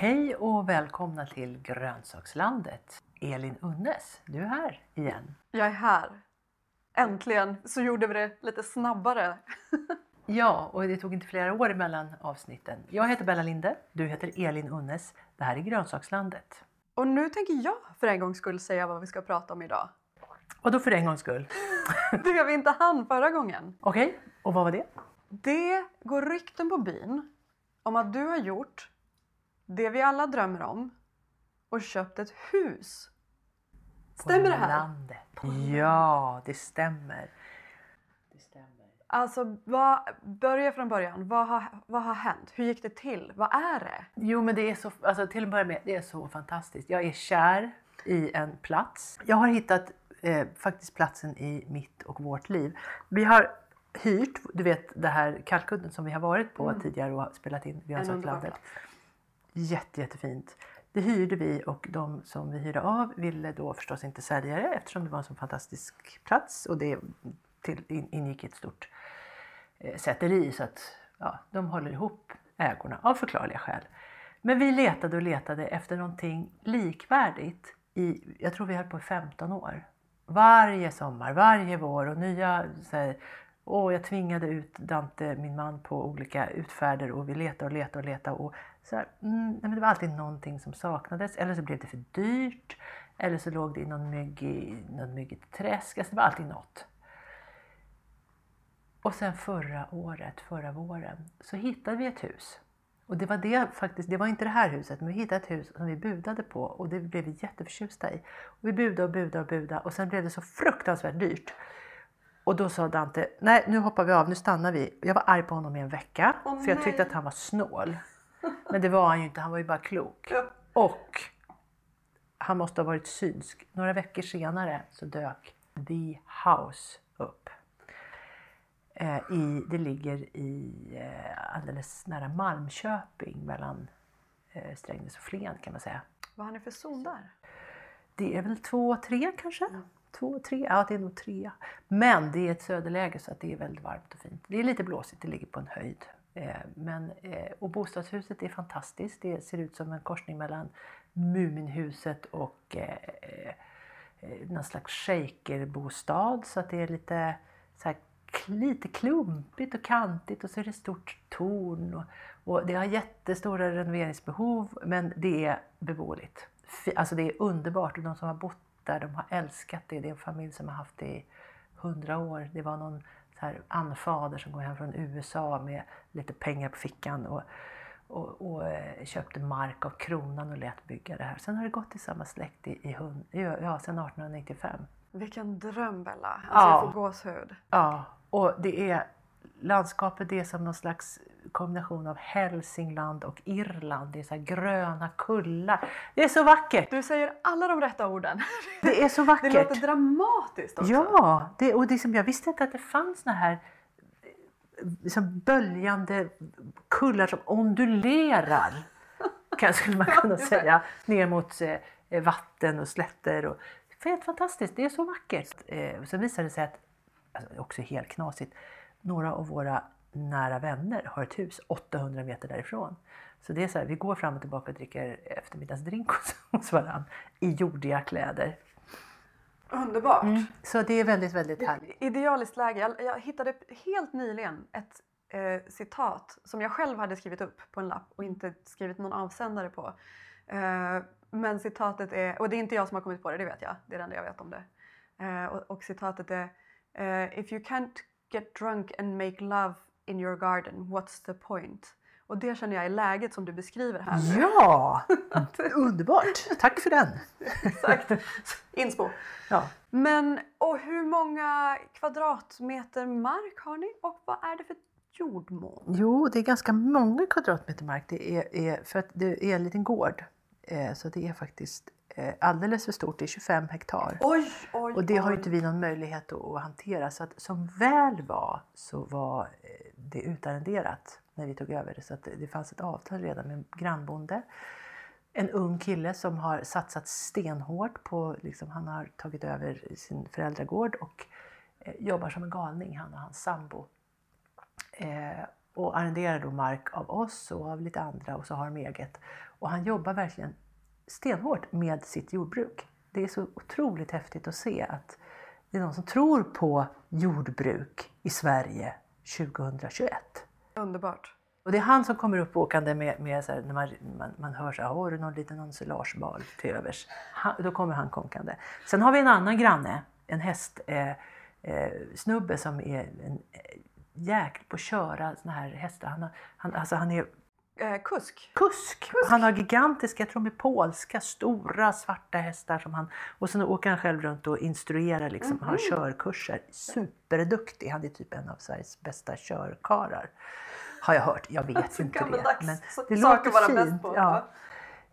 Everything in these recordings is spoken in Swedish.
Hej och välkomna till Grönsakslandet. Elin Unnes, du är här igen. Jag är här. Äntligen så gjorde vi det lite snabbare. Ja, och det tog inte flera år emellan avsnitten. Jag heter Bella Linde, du heter Elin Unnes. Det här är Grönsakslandet. Och nu tänker jag för en gångs skull säga vad vi ska prata om idag. Och då för en gångs skull. Det vi inte hann förra gången. Okej, och vad var det? Det går rykten på byn om att du har gjort det vi alla drömmer om och köpt ett hus. Stämmer det här? landet. Ja, det stämmer. Det stämmer. Alltså, vad, börja från början. Vad har, vad har hänt? Hur gick det till? Vad är det? Jo men det är så, alltså till att börja med, det är så fantastiskt. Jag är kär i en plats. Jag har hittat eh, faktiskt platsen i mitt och vårt liv. Vi har hyrt, du vet det här kalkudden som vi har varit på tidigare och spelat in Mm. En underbar Grönsakslandet. plats. Jätte, jättefint. Det hyrde vi och de som vi hyrde av ville då förstås inte sälja det eftersom det var en så fantastisk plats och det till, in, ingick i ett stort eh, säteri så att ja, de håller ihop ägorna av förklarliga skäl. Men vi letade och letade efter någonting likvärdigt i, jag tror vi höll på i 15 år. Varje sommar, varje vår och nya så här, och jag tvingade ut Dante, min man, på olika utfärder och vi letade och letade och letade. Och så här, mm, nej, men det var alltid någonting som saknades. Eller så blev det för dyrt. Eller så låg det i någon myggig, någon myggigt träsk. Alltså det var alltid något. Och sen förra året, förra våren, så hittade vi ett hus. Och det var det faktiskt, det var inte det här huset, men vi hittade ett hus som vi budade på och det blev vi jätteförtjusta i. Och vi budade och budade och budade och sen blev det så fruktansvärt dyrt. Och då sa Dante, nej nu hoppar vi av, nu stannar vi. Jag var arg på honom i en vecka Åh, för jag tyckte nej. att han var snål. Men det var han ju inte, han var ju bara klok. Ja. Och han måste ha varit synsk. Några veckor senare så dök The House upp. Eh, i, det ligger i eh, alldeles nära Malmköping mellan eh, Strängnäs och Flen kan man säga. Vad har ni för zon där? Det är väl två, tre kanske? Två, tre, ja det är nog tre. Men det är ett söderläge så att det är väldigt varmt och fint. Det är lite blåsigt, det ligger på en höjd. Eh, men, eh, och bostadshuset är fantastiskt. Det ser ut som en korsning mellan Muminhuset och eh, eh någon slags shakerbostad. Så att det är lite, så här, lite klumpigt och kantigt och så är det stort torn. Och, och det har jättestora renoveringsbehov men det är beboeligt. Alltså det är underbart och de som har bott där de har älskat det. Det är en familj som har haft det i hundra år. Det var någon så här anfader som kom hem från USA med lite pengar på fickan och, och, och eh, köpte mark av kronan och lät bygga det här. Sen har det gått i samma släkt i, i ja, ja, sedan 1895. Vilken dröm Bella. Alltså Ja. jag får gåshud. Ja, och det är landskapet det är som någon slags kombination av Hälsingland och Irland. Det är så här gröna kullar. Det är så vackert! Du säger alla de rätta orden. Det är så Det vackert! låter dramatiskt också. Ja, det, och det som jag visste inte att det fanns såna här eh, liksom böljande kullar som ondulerar. Skulle man kunna säga. Ner mot eh, vatten och slätter. Och, det helt fantastiskt, det är så vackert. Eh, så visade det sig att, alltså, också helt knasigt, några av våra nära vänner har ett hus 800 meter därifrån. Så det är så här, vi går fram och tillbaka och dricker eftermiddagsdrink hos, varandra i jordiga kläder. Underbart! Så det är väldigt, väldigt härligt. Idealiskt läge. Jag, jag hittade helt nyligen ett eh, citat som jag själv hade skrivit upp på en lapp och inte skrivit någon avsändare på. Eh, men citatet är, och det är inte jag som har kommit på det, det vet jag. Det är det enda jag vet om det. Eh, och, och citatet är eh, If you can't get drunk and make love in your garden, what's the point? Och det känner jag är läget som du beskriver här. Ja! Underbart! Tack för den! Exakt. Inspo. Ja. Men och hur många kvadratmeter mark har ni och vad är det för jordmån? Jo, det är ganska många kvadratmeter mark. Det är, är, för att det är en liten gård. Eh, så det är faktiskt alldeles för stort. Det är 25 hektar. Oj, oj, Och det har ju inte vi någon möjlighet att, hantera. Så att som väl var så var eh, det utarrenderat när vi tog över det. Så att det, det fanns ett avtal redan med en grannbonde. En ung kille som har satsat stenhårt på, liksom, han har tagit över sin föräldragård och eh, jobbar som en galning, han och hans sambo. Eh, och arrenderar då mark av oss och av lite andra och så har de eget. Och han jobbar verkligen stenhårt med sitt jordbruk. Det är så otroligt häftigt att se att det är någon som tror på jordbruk i Sverige 2021. Underbart. Och det är han som kommer upp åkande med, med så här, när man, man, man hör så här, har du någon liten ensilagebal till övers? Han, då kommer han konkande. Sen har vi en annan granne, en hästsnubbe eh, eh, snubbe som är en eh, jäkel på att köra såna här hästar. Han, har, han, alltså han är Eh, kusk. kusk. Han har gigantiska, jag tror är polska, stora svarta hästar som han... Och sen åker han själv runt och instruerar, liksom, har körkurser. Superduktig. Han är typ en av Sveriges bästa körkarar. Har jag hört. Jag vet inte det. Men det låter fint. Ja.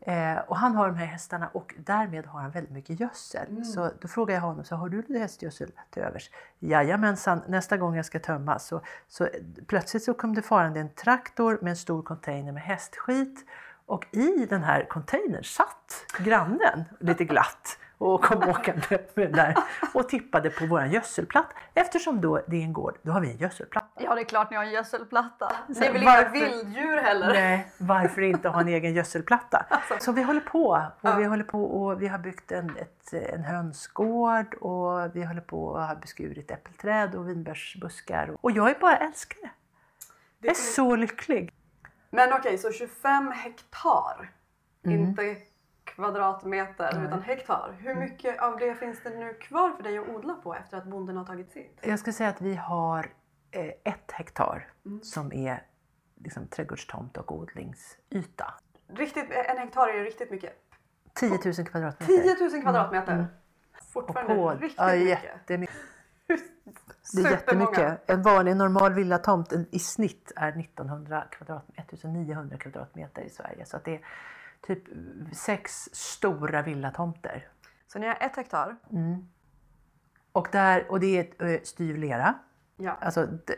Eh, och han har de här hästarna och därmed har han väldigt mycket gödsel. Mm. Så då frågar jag honom, så har du lite hästgödsel till övers? Jajamensan, nästa gång jag ska tömma så, så plötsligt så kom det farande en traktor med en stor container med hästskit och i den här containern satt grannen lite glatt och kom åkande med den där och tippade på våran gödselplatta. Eftersom då det är en gård, då har vi en gödselplatta. Ja, det är klart ni har en gödselplatta. Ni vill varför- inga vilddjur heller. Nej, varför inte ha en egen gödselplatta? Alltså. Så vi håller på och vi håller på och vi har byggt en, ett, en hönsgård och vi håller på och har beskurit äppelträd och vinbärsbuskar. Och jag är bara älskare. Jag är så lycklig. Men okej, så 25 hektar. Mm. Inte kvadratmeter utan hektar. Hur Mm. mycket av det finns det nu kvar för dig att odla på efter att bonden har tagit sitt? Jag skulle säga att vi har eh, ett hektar Mm. som är liksom, trädgårdstomt och odlingsyta. Riktigt, en hektar är riktigt mycket. 10 000 kvadratmeter. 10 000 kvadratmeter. Mm. Och Fortfarande på, riktigt ja, mycket. jättemycket. Det är jättemycket. En vanlig normal villatomt i snitt är 1900 kvadratmeter, 1900 kvadratmeter i Sverige. Så att det typ sex stora villatomter. Så ni har ett hektar. Och, där, och det är ett, eh, styv lera. Ja. Alltså, det,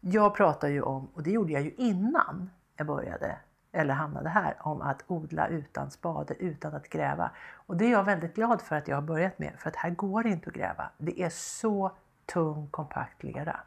jag pratar ju om, och det gjorde jag ju innan jag började eller hamnade här, om att odla utan spade, utan att gräva. Och det är jag väldigt glad för att jag har börjat med, för att här går det inte att gräva. Det är så tung, kompakt lera.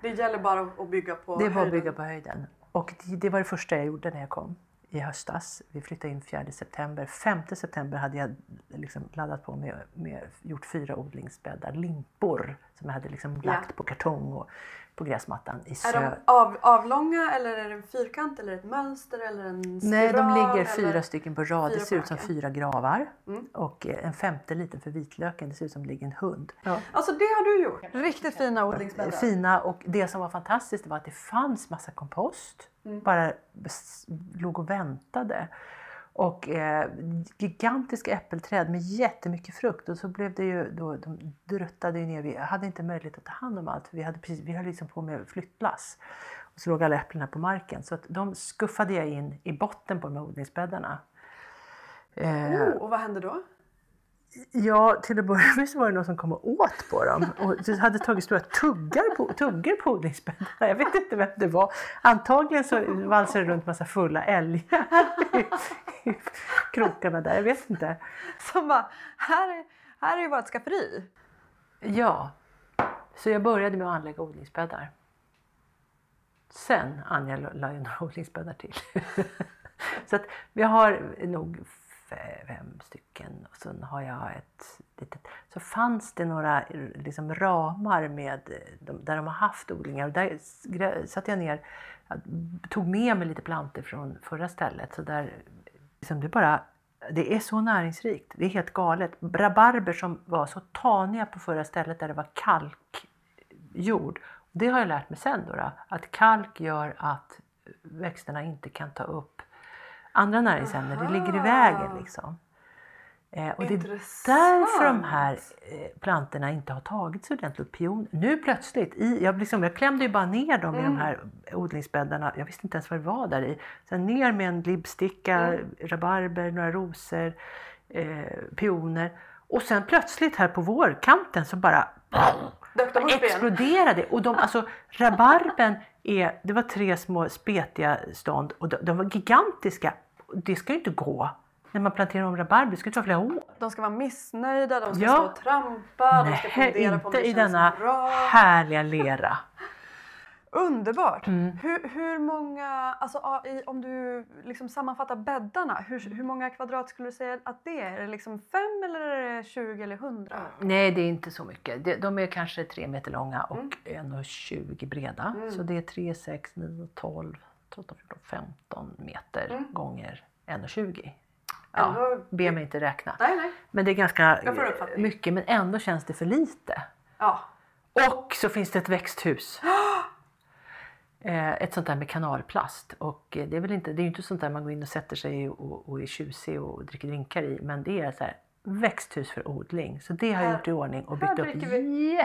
Det gäller bara att bygga på Det är bara att höjden. bygga på höjden. Och det, det var det första jag gjorde när jag kom i höstas. Vi flyttade in 4 september. 5 september hade jag liksom laddat på med, med gjort fyra odlingsbäddar, limpor som jag hade liksom Ja. lagt på kartong och på gräsmattan i Är sö. de av, avlånga eller är det en fyrkant eller ett mönster eller en spiral? Nej, de ligger eller? fyra stycken på rad. fyra Det ser ut som fyra gravar. Mm. Och eh, en femte liten för vitlöken. Det ser ut som det ligger en hund. Ja. Alltså det har du gjort. Riktigt fina odlingsbäddar. Fina och det som var fantastiskt var att det fanns massa kompost. Mm. Bara låg och väntade. Och eh, gigantiska äppelträd med jättemycket frukt. Och så blev det ju då, de druttade ju ner. Vi hade inte möjlighet att ta hand om allt. För vi, hade precis, vi höll liksom på med flyttlass. Och så låg alla äpplena på marken. Så att de skuffade jag in i botten på de här odlingsbäddarna. Eh, Oh, och vad hände då? Ja, till att börja med så var det någon som kom och åt på dem. Och hade tagit stora tuggar på, tuggar på odlingsbäddarna. Jag vet inte vem det var. Antagligen så valsade det runt massa fulla älgar i, i krokarna där. Jag vet inte. Som bara, här är, här är ju vårt skafferi. Ja, så jag började med att anlägga odlingsbäddar. Sen Anja la ju några odlingsbäddar till. Så att vi har nog fem stycken och sen har jag ett litet... Så fanns det några liksom, ramar med, där de har haft odlingar och där satte jag ner, jag tog med mig lite planter från förra stället så där liksom det bara det är så näringsrikt. Det är helt galet. Rabarber som var så taniga på förra stället där det var kalkjord. Det har jag lärt mig sen då, då att kalk gör att växterna inte kan ta upp andra näringsämnen. Det ligger i vägen liksom. Eh, och det är därför de här eh, plantorna inte har tagits ordentligt. Pion. Nu plötsligt, i, jag, liksom, jag klämde ju bara ner dem mm. i de här odlingsbäddarna. Jag visste inte ens vad det var där i. Sen ner med en glibbsticka, mm. rabarber, några rosor, eh, pioner. Och sen plötsligt här på vårkanten så bara exploderade. Och de, alltså, rabarben är, det var tre små spetiga stånd och de, de var gigantiska. Det ska ju inte gå när man planterar om rabarber. Det ska ta flera år. De ska vara missnöjda, de ska ja. stå och trampa, Nej, de ska fundera på om det känns bra. inte i denna härliga lera. Underbart! Mm. Hur, hur många, alltså, om du liksom sammanfattar bäddarna, hur, hur många kvadrat skulle du säga att det är? Är det liksom fem eller är det 20 eller 100? Nej, det är inte så mycket. De är kanske tre meter långa och mm. 1,20 breda. Mm. Så det är 3, 6, 9, 12, 13, 14, 15 meter mm. gånger 1,20. Ja, be mig inte räkna. Nej, nej. Men det är ganska mycket men ändå känns det för lite. Ja. Och så finns det ett växthus. Eh, ett sånt där med kanalplast. Och eh, det är väl inte, det är inte sånt där man går in och sätter sig och, och är tjusig och dricker drinkar i. Men det är så här, växthus för odling. Så det har jag gjort i ordning och byggt upp vi.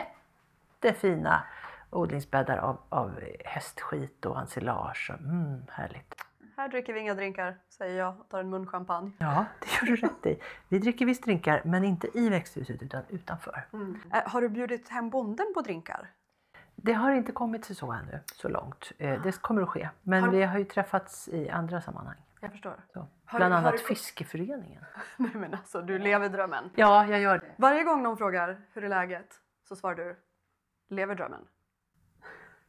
jättefina odlingsbäddar av, av hästskit och ensilage. Mm, härligt. Här dricker vi inga drinkar, säger jag och tar en mun champagne. Ja, det gör du rätt i. Vi dricker visst drinkar, men inte i växthuset utan utanför. Mm. Äh, har du bjudit hem bonden på drinkar? Det har inte kommit till så ännu, så långt. Eh, det kommer att ske. Men har... vi har ju träffats i andra sammanhang. Jag förstår. Så. Bland annat du... Fiskeföreningen. Nej men alltså, du lever drömmen. Ja, jag gör det. Varje gång någon frågar hur är läget så svarar du lever drömmen.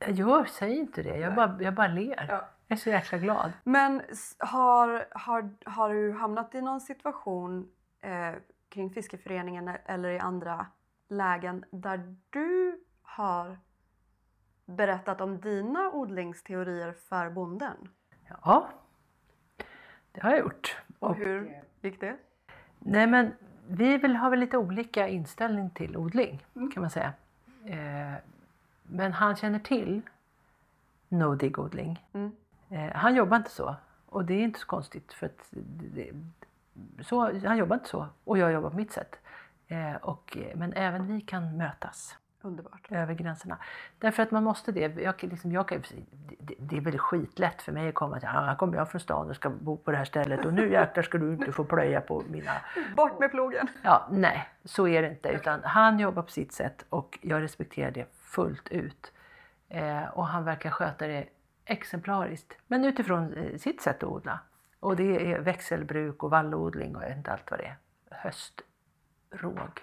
Jag gör, säg inte det. Jag bara, jag bara ler. Ja. Jag är så jäkla glad. Men har, har, har du hamnat i någon situation eh, kring Fiskeföreningen eller i andra lägen där du har berättat om dina odlingsteorier för bonden? Ja, det har jag gjort. Och hur gick det? Nej men vi vill, har väl lite olika inställning till odling mm. kan man säga. Eh, men han känner till no-dig-odling. Mm. Eh, han jobbar inte så. Och det är inte så konstigt för att det, så, han jobbar inte så och jag jobbar på mitt sätt. Eh, och, men även vi kan mötas. Underbart. Över gränserna. Därför att man måste det. Jag, liksom, jag kan, det, det är väl skitlätt för mig att komma till, ja, här kommer jag från stan och ska bo på det här stället och nu jäklar ska du inte få plöja på mina... Bort med plogen! Ja, nej, så är det inte. Utan han jobbar på sitt sätt och jag respekterar det fullt ut. Eh, och han verkar sköta det exemplariskt, men utifrån eh, sitt sätt att odla. Och det är växelbruk och vallodling och jag vet inte allt vad det är. Höstråg.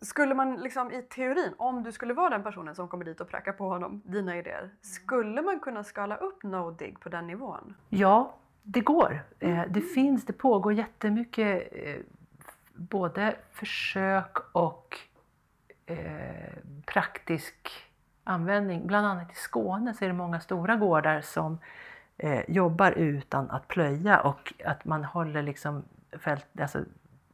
Skulle man liksom i teorin, om du skulle vara den personen som kommer dit och prackar på honom dina idéer, skulle man kunna skala upp no-dig på den nivån? Ja, det går. Eh, det finns, det pågår jättemycket eh, både försök och eh, praktisk användning. Bland annat i Skåne så är det många stora gårdar som eh, jobbar utan att plöja och att man håller liksom fält, alltså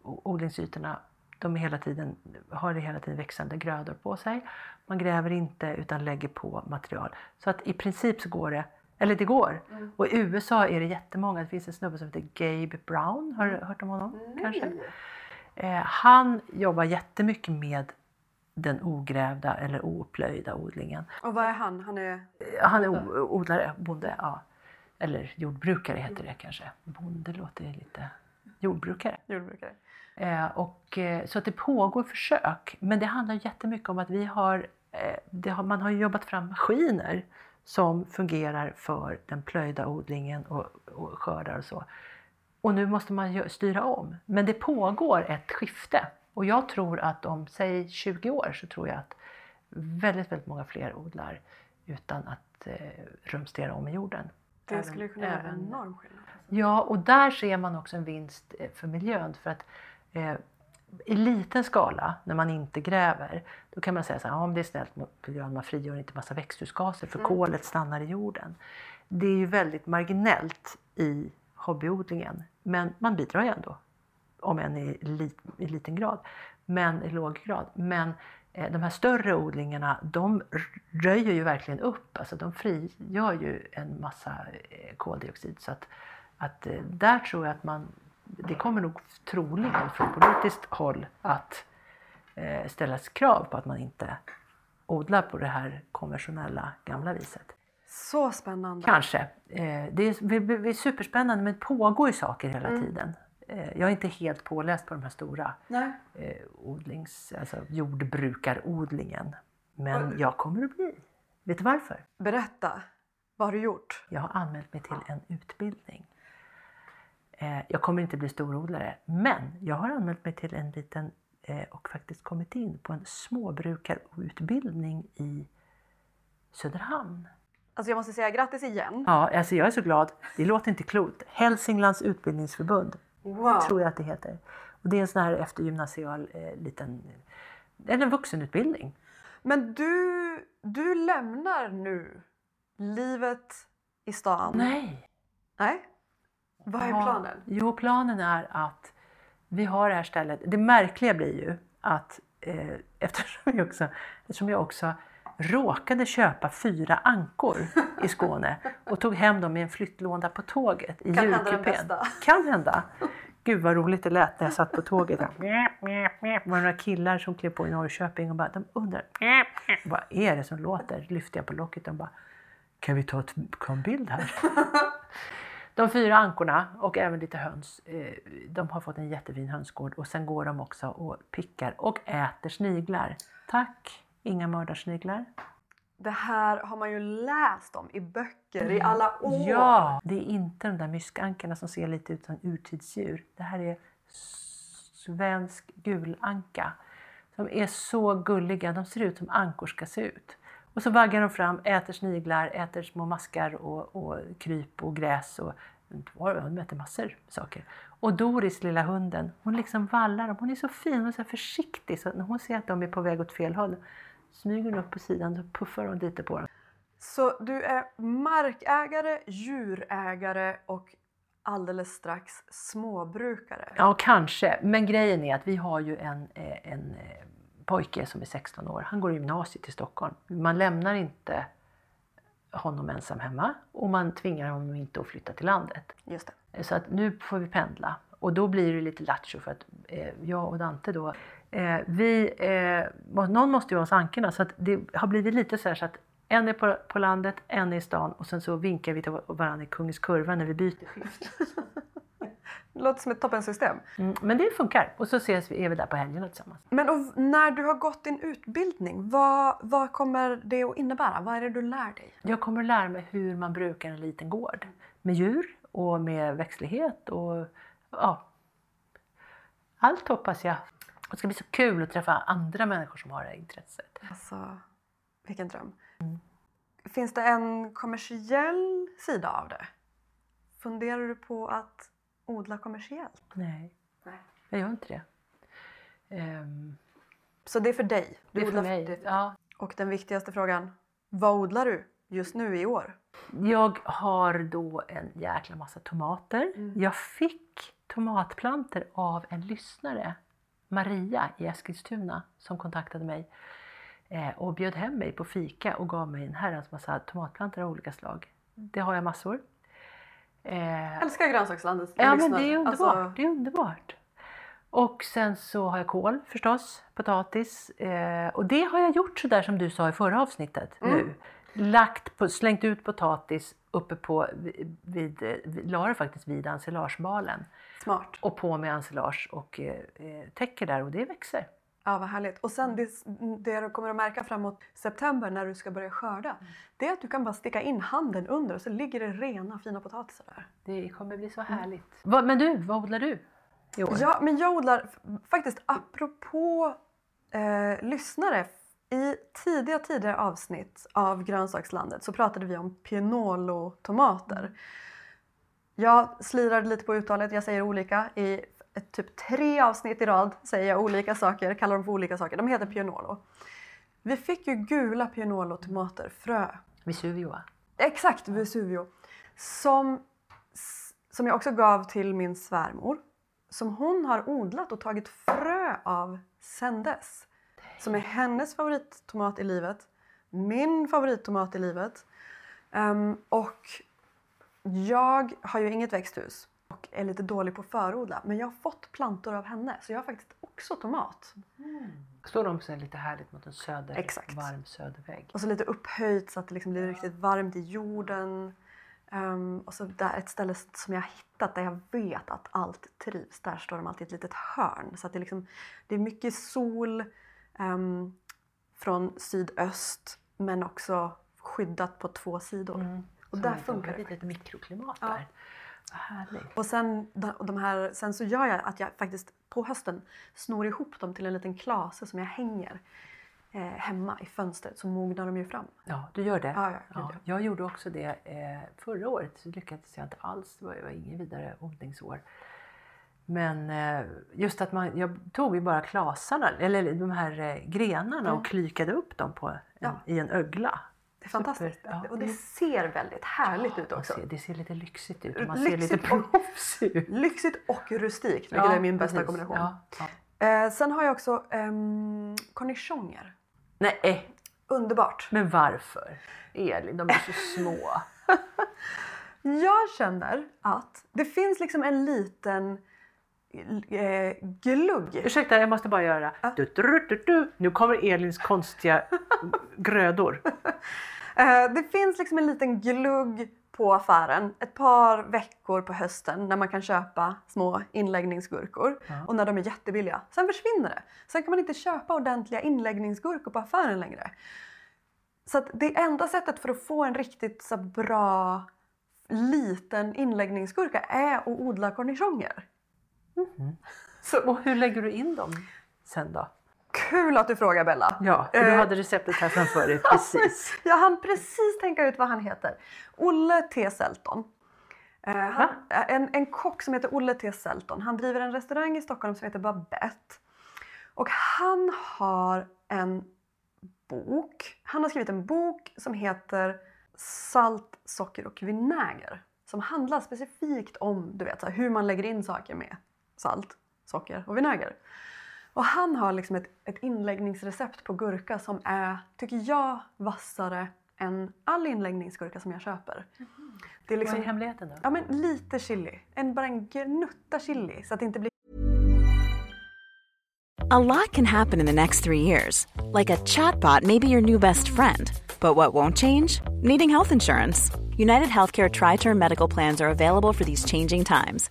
odlingsytorna de är hela tiden, har hela tiden växande grödor på sig. Man gräver inte utan lägger på material. Så att i princip så går det, eller det går. Mm. Och i USA är det jättemånga, det finns en snubbe som heter Gabe Brown, har du hört om honom? Mm. Kanske? Eh, han jobbar jättemycket med den ogrävda eller oplöjda odlingen. Och vad är han? Han är, han är odlare, bonde. Ja. Eller jordbrukare heter det kanske. Bonde låter lite... Jordbrukare. Jordbrukare. Eh, och, eh, så att det pågår försök. Men det handlar jättemycket om att vi har, eh, har man har jobbat fram maskiner som fungerar för den plöjda odlingen och, och skördar och så. Och nu måste man styra om. Men det pågår ett skifte. Och jag tror att om, säg 20 år, så tror jag att väldigt, väldigt många fler odlar utan att eh, rumstera om i jorden. Det Även- skulle kunna göra även- en enorm skillnad. Ja, och där ser man också en vinst eh, för miljön. För att eh, i liten skala, när man inte gräver, då kan man säga så här, ja, om det är snällt mot miljön, man frigör inte massa växthusgaser för kolet stannar i jorden. Det är ju väldigt marginellt i hobbyodlingen, men man bidrar ju ändå. Om än i, li, i liten grad, men i låg grad. Men eh, de här större odlingarna, de röjer ju verkligen upp, alltså de frigör ju en massa eh, koldioxid. Så att, att eh, där tror jag att man, det kommer nog troligen från politiskt håll att ställas krav på att man inte odlar på det här konventionella gamla viset. Så spännande. Kanske. Det, är, det är- superspännande men det pågår ju saker hela tiden. Eh, jag är inte helt påläst på de här stora Nej. eh, odlings, alltså jordbrukarodlingen. Men jag kommer att bli. Vet du varför? Berätta. Vad har du gjort? Jag har anmält mig till en utbildning. Eh, jag kommer inte bli storodlare, men jag har anmält mig till en liten och faktiskt kommit in på en småbrukarutbildning i Söderhamn. Alltså jag måste säga grattis igen. Ja, alltså jag är så glad. Det låter inte klokt. Hälsinglands utbildningsförbund Wow. tror jag att det heter. Och det är en sån här eftergymnasial eh, liten, eller en vuxenutbildning. Men du, du lämnar nu livet i stan? Nej! Nej? Vad är Ja, planen? Jo, planen är att vi har det här stället. Det märkliga blir ju att eh, eftersom, jag också, eftersom jag också råkade köpa fyra ankor i Skåne och tog hem dem i en flyttlåda på tåget i Kan julkupén. Kan hända. Gud vad roligt det lät när jag satt på tåget. Det var några killar som klev på i Norrköping och bara, de undrar vad är det som låter? Lyfte jag på locket och bara, kan vi ta ett, en bild här? De fyra ankorna och även lite höns, eh, de har fått en jättefin hönsgård och sen går de också och pickar och äter sniglar. Tack! Inga mördarsniglar. Det här har man ju läst om i böcker i alla år. Ja! Det är inte de där myskankarna som ser lite ut som urtidsdjur. Det här är svensk gulanka. De är så gulliga. De ser ut som ankor ska se ut. Och så vaggar de fram, äter sniglar, äter små maskar och, och kryp och gräs. Och, de äter massor saker. Och Doris, lilla hunden, hon liksom vallar dem. Hon är så fin, är så försiktig. Så när hon ser att de är på väg åt fel håll smyger hon upp på sidan och puffar hon lite på dem. Så du är markägare, djurägare och alldeles strax småbrukare. Ja, kanske. Men grejen är att vi har ju en, eh, en eh, pojke som är 16 år. Han går i gymnasiet i Stockholm. Man lämnar inte honom ensam hemma och man tvingar honom inte att flytta till landet. Just det. Så att nu får vi pendla. Och då blir det lite lattjo för att eh, jag och Dante då, eh, vi, eh, någon måste ju ha hos ankorna så det har blivit lite så här så att en är på, på landet, en är i stan och sen så vinkar vi till varandra i Kungens Kurva när vi byter skift. Det låter som ett toppensystem. Mm, men det funkar och så ses vi, är vi där på helgerna tillsammans. Men och när du har gått din utbildning, vad, vad kommer det att innebära? Vad är det du lär dig? Jag kommer att lära mig hur man brukar en liten gård. Med djur och med växtlighet och ja. Allt hoppas jag. Det ska bli så kul att träffa andra människor som har det här intresset. Alltså, vilken dröm. Finns det en kommersiell sida av det? Funderar du på att odla kommersiellt? Nej, Nej. jag gör inte det. Ehm, Så det är för dig? Du det är för mig. det- Ja. Och den viktigaste frågan, vad odlar du just nu i år? Jag har då en jäkla massa tomater. Jag fick tomatplanter av en lyssnare, Maria i Eskilstuna, som kontaktade mig eh, och bjöd hem mig på fika och gav mig en herrans massa tomatplantor av olika slag. Det har jag massor. Eh, Älskar grönsakslandet. Ja, men det är underbart. Alltså, Det är underbart. Och sen så har jag kål förstås, potatis. Eh, och det har jag gjort sådär som du sa i förra avsnittet nu. Lagt på, slängt ut potatis uppe på, vid, vid, la det faktiskt vid ensilagebalen. smart. Och på med ensilage och eh, eh, täcker där och det växer. Ja, vad härligt. Och sen det, det du kommer att märka framåt september när du ska börja skörda, det är att du kan bara sticka in handen under och så ligger det rena fina potatisar där. Det kommer bli så härligt. Vad- men du, vad odlar du i år? Ja, men jag odlar faktiskt apropå eh, lyssnare. I tidiga tidigare avsnitt av Grönsakslandet så pratade vi om Pianolotomater. Jag slirade lite på uttalet, jag säger olika. I ett, typ tre avsnitt i rad säger jag olika saker, kallar dem för olika saker. De heter Pianolo. Vi fick ju gula Pianolotomater, frö. Vesuvio va? Exakt, Vesuvio. Som, som jag också gav till min svärmor. Som hon har odlat och tagit frö av sen dess. Som är hennes favorittomat i livet. Min favorittomat i livet. Um, och jag har ju inget växthus och är lite dålig på att förodla. Men jag har fått plantor av henne så jag har faktiskt också tomat. Mm. Står de så lite härligt mot en söder, Exakt. varm södervägg? Och så lite upphöjt så att det liksom blir riktigt varmt i jorden. Um, och så där ett ställe som jag har hittat där jag vet att allt trivs. Där står de alltid i ett litet hörn. Så att det, liksom, det är mycket sol um, från sydöst men också skyddat på två sidor. Mm. Och Så där det funkar ett det. litet mikroklimat Ja. där. Vad härligt. Och sen, de här, sen så gör jag att jag faktiskt på hösten snor ihop dem till en liten klase som jag hänger eh, hemma i fönstret så mognar de ju fram. Ja, du gör det? Ja, ja, gud, ja. Jag gjorde också det eh, förra året. Så lyckades jag inte alls. Det var, det var ingen vidare odlingsår. Men eh, just att man, jag tog ju bara klasarna, eller de här eh, grenarna och klykade upp dem på en, Ja. i en ögla. Det är fantastiskt. Super. Ja, och det ser väldigt härligt ut också. ser, det ser lite lyxigt ut man ser Lyxigt lite och- proffsig ut. Lyxigt och rustikt, vilket är min bästa precis. kombination. Ja, ja. Eh, sen har jag också um, cornichoner. Nej, Underbart. men varför? Elin, de är så små. Jag känner att det finns liksom en liten eh, glugg. Ursäkta, jag måste bara göra... Du, du, du, du. Nu kommer Elins konstiga grödor. Eh, det finns liksom en liten glugg på affären ett par veckor på hösten när man kan köpa små inläggningsgurkor och när de är jättebilliga. Sen försvinner det. Sen kan man inte köpa ordentliga inläggningsgurkor på affären längre. Så det enda sättet för att få en riktigt så bra liten inläggningsgurka är att odla cornichoner. Så Och hur lägger du in dem sen då? kul att du frågar Bella! Ja, för du Eh, hade receptet här framför dig precis. Jag hann precis tänka ut vad han heter. Olle T. Selton. Eh, han, en, en kock som heter Olle T. Selton. Han driver en restaurang i Stockholm som heter Babette. Och han har en bok. Han har skrivit en bok som heter Salt, socker och vinäger. Som handlar specifikt om du vet, så här, hur man lägger in saker med salt, socker och vinäger. Och han har liksom ett, ett inläggningsrecept på gurka som är, tycker jag, vassare än all inläggningsgurka som jag köper. Det är Vad är liksom, hemligheten då? ja men lite chili. En, bara en gnutta chili så att det inte blir A lot can happen in the next three years. Like a chatbot may be your new best friend. But what won't change? Needing health insurance. United Healthcare Tri Term Medical Plans are available for these changing times.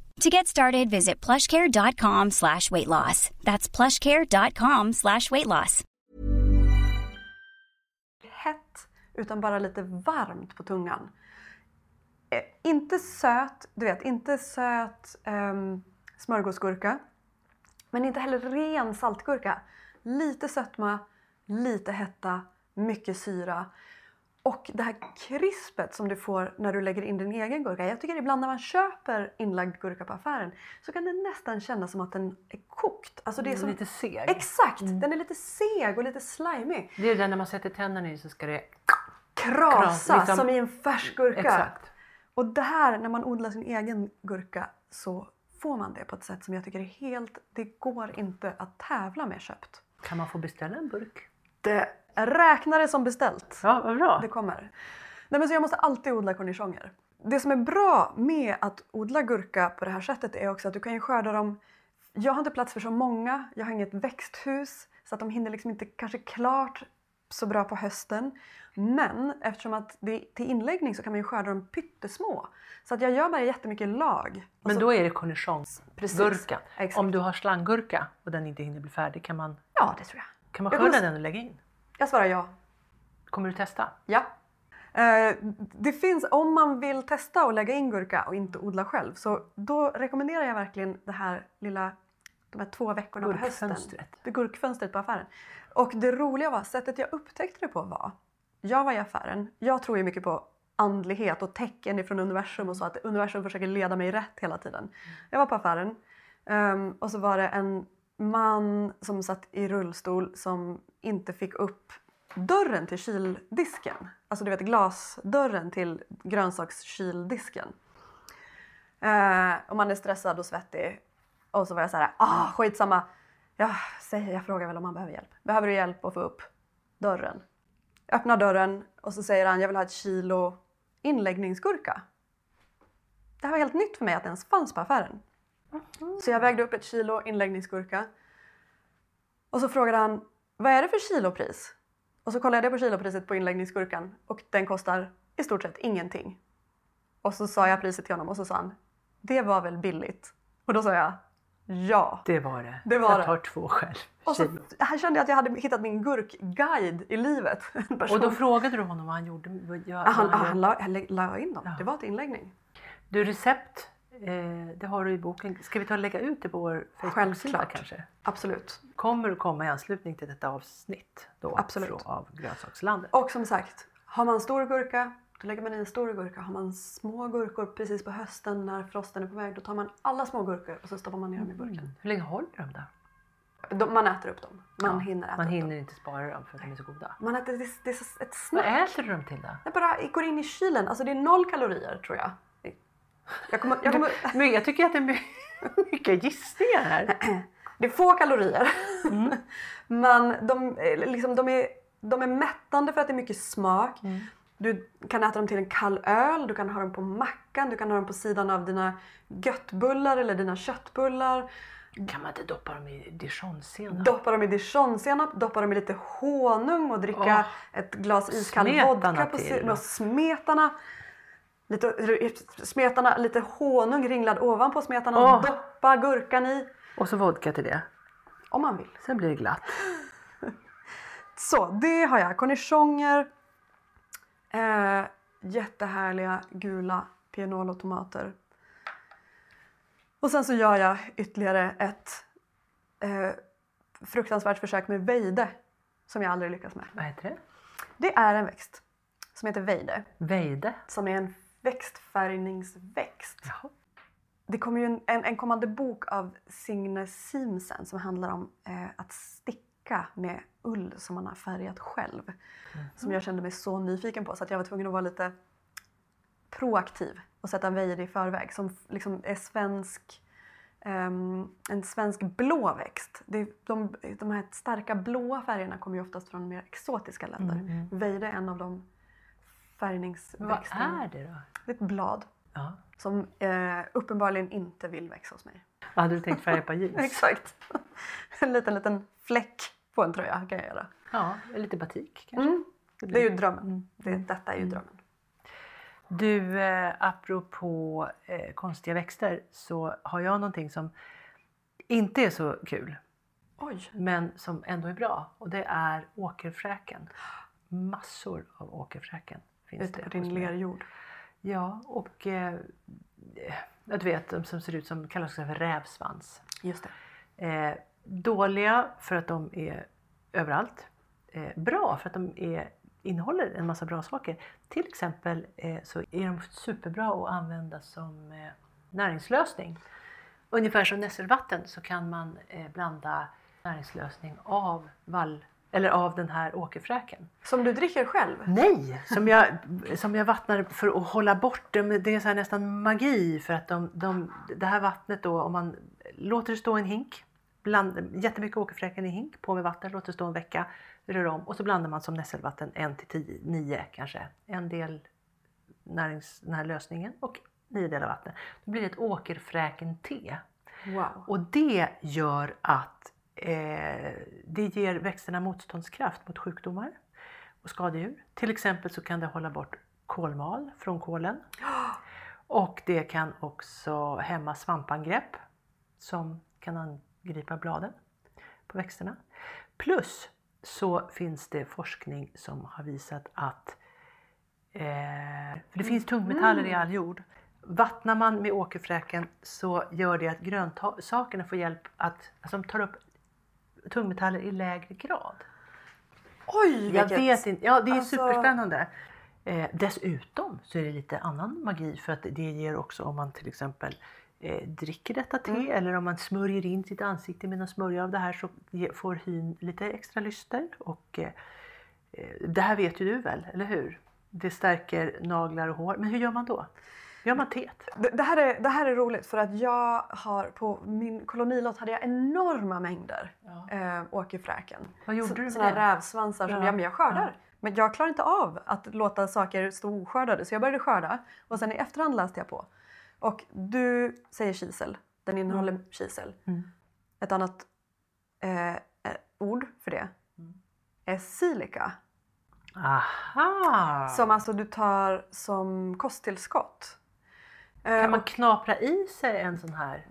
To get started, visit plushcare.com slash weight loss. That's plushcare.com slash weight loss. hett utan bara lite varmt på tungan. Eh, inte söt, du vet, inte söt um, smörgåsgurka. Men inte heller ren saltgurka. Lite sötma, lite hetta, mycket syra. Och det här krispet som du får när du lägger in din egen gurka. Jag tycker ibland när man köper inlagd gurka på affären så kan det nästan kännas som att den är kokt. Alltså det är Mm, som... lite seg. Exakt! Den är lite seg och lite slimy. Det är det när man sätter tänderna i så ska det... Krasa liksom- som i en färsk gurka. Exakt. Och det här, när man odlar sin egen gurka så får man det på ett sätt som jag tycker är helt... Det går inte att tävla med köpt. Kan man få beställa en burk? Det räknar det som beställt. Ja, vad bra. Det kommer. Nej, men så jag måste alltid odla cornichoner. Det som är bra med att odla gurka på det här sättet är också att du kan ju skörda dem... Jag har inte plats för så många, jag har inget växthus så att de hinner liksom inte kanske klart så bra på hösten. Men eftersom att det är till inläggning så kan man ju skörda dem pyttesmå. Så att jag gör bara jättemycket lag. Men så, då är det. Exakt. Om du har slanggurka och den inte hinner bli färdig, kan man, Ja, det tror jag. kan man Jag skörda kommer- den och lägga in? Jag svarar ja. Kommer du testa? Ja. Eh, det finns, om man vill testa att lägga in gurka och inte odla själv så då rekommenderar jag verkligen det här lilla, de här två veckorna på hösten. Det gurkfönstret på affären. Och det roliga var, sättet jag upptäckte det på var, jag var i affären, jag tror ju mycket på andlighet och tecken ifrån universum och så att universum försöker leda mig rätt hela tiden. Jag var på affären ehm, och så var det en man som satt i rullstol som inte fick upp dörren till kyldisken. Alltså du vet glasdörren till grönsakskyldisken. Eh, och man är stressad och svettig. Och så var jag så här, ah skitsamma. Jag, säger, jag frågar väl om han behöver hjälp. Behöver du hjälp att få upp dörren? Jag öppnar dörren och så säger han, jag vill ha ett kilo inläggningsgurka. Det här var helt nytt för mig att det ens fanns på affären. Så jag vägde upp ett kilo inläggningsgurka. Och så frågade han, vad är det för kilopris? Och så kollade jag på kilopriset på inläggningsgurkan och den kostar i stort sett ingenting. Och så sa jag priset till honom och så sa han, det var väl billigt? Och då sa jag, ja. Det var det. Det var jag det. tar två själv. Och så här kände jag att jag hade hittat min gurkguide i livet. Och då frågade du honom vad han gjorde? Vad, gör- Ja, han, vad han, gör- la, han lä- la in dem. Ja. Det var till inläggning. Du, recept, det har du i boken. Ska vi ta och lägga ut det på vår Facebook-sida kanske? Absolut. Kommer att komma i anslutning till detta avsnitt då, Absolut. från- av Grönsakslandet. Och som sagt, har man stor gurka då lägger man i en stor gurka. Har man små gurkor precis på hösten när frosten är på väg då tar man alla små gurkor och så stoppar man ner dem i burken. Mm. Hur länge håller de där? De, man äter upp dem. Man Ja, hinner äta Man hinner dem. inte spara dem för att de är så goda. Man äter, det, det är ett Vad snack. äter du dem till då? Det bara går in i kylen. Alltså det är noll kalorier tror jag. Jag kommer, jag kommer, Men jag tycker att det är my- mycket gissningar här. Det är få kalorier. Mm. Men de, eh, liksom, de, är, de är mättande för att det är mycket smak. Mm. Du kan äta dem till en kall öl, du kan ha dem på mackan, du kan ha dem på sidan av dina göttbullar eller dina köttbullar. Kan man inte doppa dem i dijonsenap? Doppa dem i dijonsenap, doppa dem i lite honung och dricka ett glas iskall vodka på sidan. Och smetana. Lite, smetana, lite honung ringlad ovanpå smetanan. Åh. Doppa gurkan i. Och så vodka till det. Om man vill. Sen blir det glatt. Så, det har jag. Cornichoner. Eh, jättehärliga gula pianolotomater. Och sen så gör jag ytterligare ett eh, fruktansvärt försök med vejde som jag aldrig lyckas med. Vad heter det? Det är en växt som heter vejde Vejde. som är en växtfärgningsväxt. Jaha. Det kommer ju en, en, en kommande bok av Signe Simsen som handlar om eh, att sticka med ull som man har färgat själv. Som jag kände mig så nyfiken på så att jag var tvungen att vara lite proaktiv och sätta en i förväg som liksom är svensk ehm, en svensk blå växt. Det, de, de här starka blåa färgerna kommer ju oftast från mer exotiska länder. Vejde är en av de Vad färgningsväxterna. är det då? Det är ett blad Ja. som eh, uppenbarligen inte vill växa hos mig. Vad hade du tänkt färga på jeans? Exakt. En liten, liten fläck på en tröja kan jag göra. Ja, lite batik kanske. Mm. Det är ju drömmen. Mm. Det, detta är ju drömmen. Du, eh, apropå eh, konstiga växter så har jag någonting som inte är så kul Oj! men som ändå är bra och det är åkerfräken. Massor av åkerfräken finns Ute det på din hos mig. lerjord. Ja, och eh, ja, du vet de som ser ut som kallas för rävsvans. Just det. Eh, dåliga för att de är överallt. Eh, bra för att de är, innehåller en massa bra saker. Till exempel eh, så är de superbra att använda som eh, näringslösning. Ungefär som nässelvatten så kan man eh, blanda näringslösning av vall eller av den här åkerfräken. Som du dricker själv? Nej, som jag, som jag vattnar för att hålla bort det. Det är så nästan magi för att de, de, det här vattnet då om man låter det stå i en hink, bland, jättemycket åkerfräken i hink, på med vatten, låter det stå en vecka, rör om och så blandar man som nässelvatten 1 till 10, 9 kanske. En del närings, den här lösningen och nio delar vatten. Då blir det ett åkerfräken-te. Wow. Och det gör att eh, det ger växterna motståndskraft mot sjukdomar och skadedjur. Till exempel så kan det hålla bort kolmal från kolen. Och det kan också hämma svampangrepp som kan angripa bladen på växterna. Plus så finns det forskning som har visat att eh, för det finns tungmetaller i all jord. Vattnar man med åkerfräken så gör det att grönsakerna får hjälp att, alltså de tar upp tungmetaller i lägre grad. Oj! Jag vilket- vet inte, ja det är alltså- superspännande. Eh, dessutom så är det lite annan magi för att det ger också om man till exempel eh, dricker detta te Mm. eller om man smörjer in sitt ansikte med någon smörja av det här så får hyn lite extra lyster. Och, eh, eh, det här vet ju du väl, eller hur? Det stärker naglar och hår. Men hur gör man då? Gör man teet? Det, det, här är, det här är roligt för att jag har på min kolonilott hade jag enorma mängder eh, åkerfräken. Vad gjorde Så- du med Såna det? rävsvansar som Ja, jag, men jag skördar. ja. Men jag klarar inte av att låta saker stå oskördade så jag började skörda och sen i efterhand läste jag på. Och du säger kisel, den innehåller kisel. Mm. Ett annat eh, eh, ord för det Mm. är silika. Aha! Som alltså du tar som kosttillskott. Eh, kan man och knapra i sig en sån här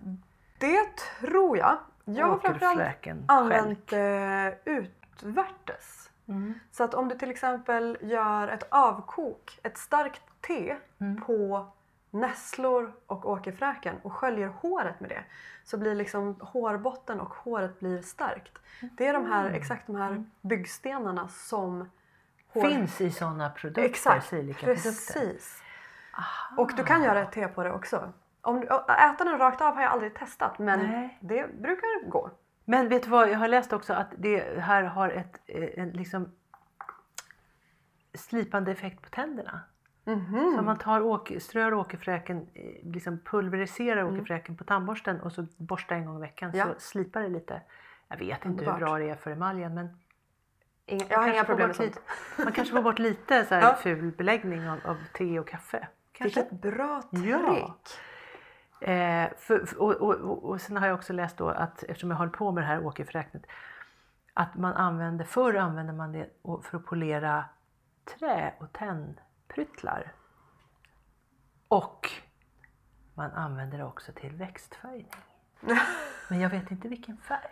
Det tror jag. Jag har framförallt använt det utvärtes. Mm. Så att om du till exempel gör ett avkok, ett starkt te Mm. på nässlor och åkerfräken och sköljer håret med det så blir liksom hårbotten och håret blir starkt. Det är de här, exakt de här byggstenarna som hår... Finns i sådana produkter, Exakt, silikaprodukter. precis. Och du kan göra ett te på det också. Om, äta den rakt av har jag aldrig testat men Nej. det brukar gå. Men vet du vad, jag har läst också att det här har ett eh, en liksom slipande effekt på tänderna. Mhm. Så man tar åker, strör åkerfräken, eh, liksom pulveriserar åkerfräken på tandborsten och så borstar en gång i veckan Mm. Ja. så slipar det lite. Jag vet inte Underbart. hur bra det är för emaljen men Inga, jag har inga problem med sånt. lite, man kanske får bort lite så här Ja. ful beläggning av, av te och kaffe. Kanske. Vilket bra trick! Ja. Eh, för, och, och, och, och sen har jag också läst då att eftersom jag håller på med det här åkerfräknet att man använder, förr använde man det för att polera trä och tennpryttlar. Och man använder det också till växtfärgning. Men jag vet inte vilken färg.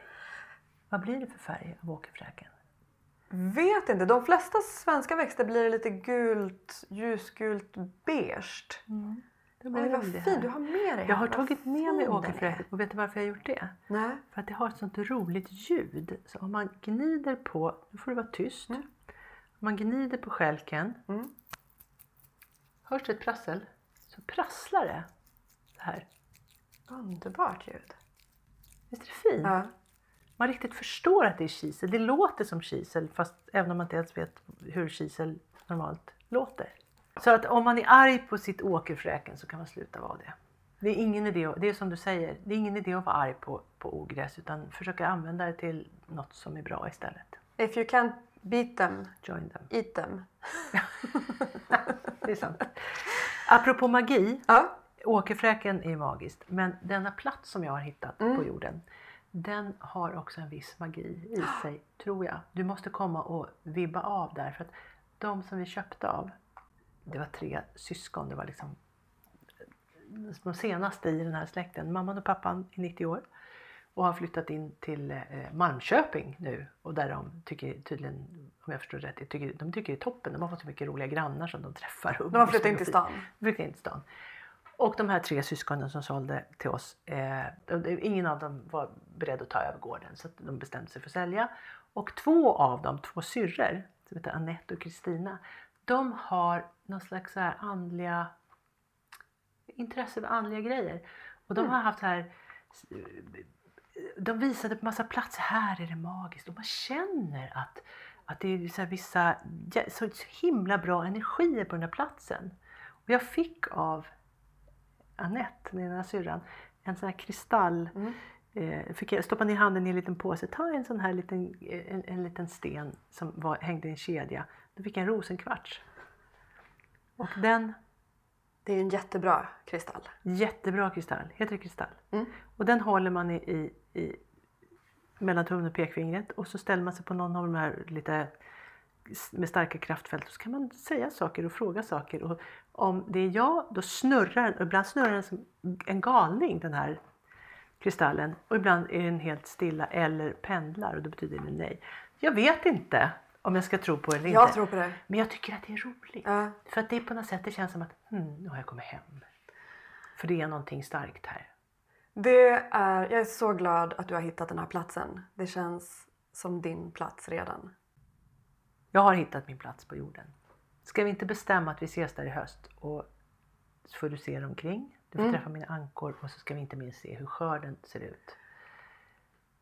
Vad blir det för färg av åkerfräken? Vet inte, de flesta svenska växter blir lite gult, ljusgult, beige. Det blir Oj vad det fin, du har med dig Jag har tagit med mig åkerfräket och vet du varför jag har gjort det? Nej. För att det har ett sånt roligt ljud. Så om man gnider på, nu får det vara tyst. Om man gnider på stjälken. Mm. Hörs det ett prassel? Så prasslar det. Så här. Underbart ljud. Visst är det fint? Ja. Man riktigt förstår att det är kisel. Det låter som kisel fast även om man inte ens vet hur kisel normalt låter. Så att om man är arg på sitt åkerfräken så kan man sluta vara det. Det är ingen idé, det är som du säger, det är ingen idé att vara arg på, på ogräs utan försöka använda det till något som är bra istället. If you can't beat them, Join them. eat them. Det är sant. Apropå magi, Ja. åkerfräken är magiskt men denna plats som jag har hittat på jorden den har också en viss magi i sig, tror jag. Du måste komma och vibba av där. För att de som vi köpte av, det var tre syskon. Det var liksom de senaste i den här släkten. Mamman och pappan är 90 år och har flyttat in till eh, Malmköping nu och där de tycker tydligen, om jag förstår rätt, tycker, de tycker det är toppen. De har fått så mycket roliga grannar som de träffar. De har flyttat in till stan? De flyttat in till stan. Och de här tre syskonen som sålde till oss, eh, ingen av dem var beredd att ta över gården så de bestämde sig för att sälja. Och två av dem, två syrror, som heter Annette och Kristina, de har någon slags så här andliga intresse för andliga grejer. Och de mm. har haft här de visade på massa platser, här är det magiskt och man känner att, att det är så vissa så, så himla bra energier på den här platsen. Och jag fick av Annette, den ena syrran, en sån här kristall. Mm. Eh, fick jag stoppa ner handen i en liten påse, ta en sån här liten, en, en liten sten som var, hängde i en kedja. Då fick jag en rosenkvarts. Och den... Det är en jättebra kristall. Jättebra kristall, heter det kristall? Mm. Och den håller man i, i, i mellan tummen och pekfingret och så ställer man sig på någon av de här lite med starka kraftfält så kan man säga saker och fråga saker. Och om det är ja, då snurrar den och ibland snurrar den som en galning den här kristallen och ibland är den helt stilla eller pendlar och då betyder det nej. Jag vet inte om jag ska tro på det eller inte. Jag tror på det. Men jag tycker att det är roligt. Ja. För att det är på något sätt, det känns som att hmm, nu har jag kommit hem. För det är någonting starkt här. Det är, jag är så glad att du har hittat den här platsen. Det känns som din plats redan. Jag har hittat min plats på jorden. Ska vi inte bestämma att vi ses där i höst och så får du se dig omkring. Du får mm. träffa mina ankor och så ska vi inte minst se hur skörden ser ut.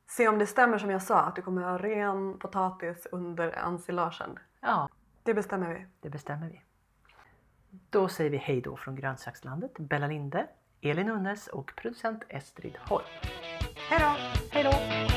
Se om det stämmer som jag sa, att du kommer ha ren potatis under ensilagen. Ja. Det bestämmer vi. Det bestämmer vi. Då säger vi hej då från grönsakslandet, Bella Linde, Elin Unnes och producent Estrid Holm. Hej då! Hej då!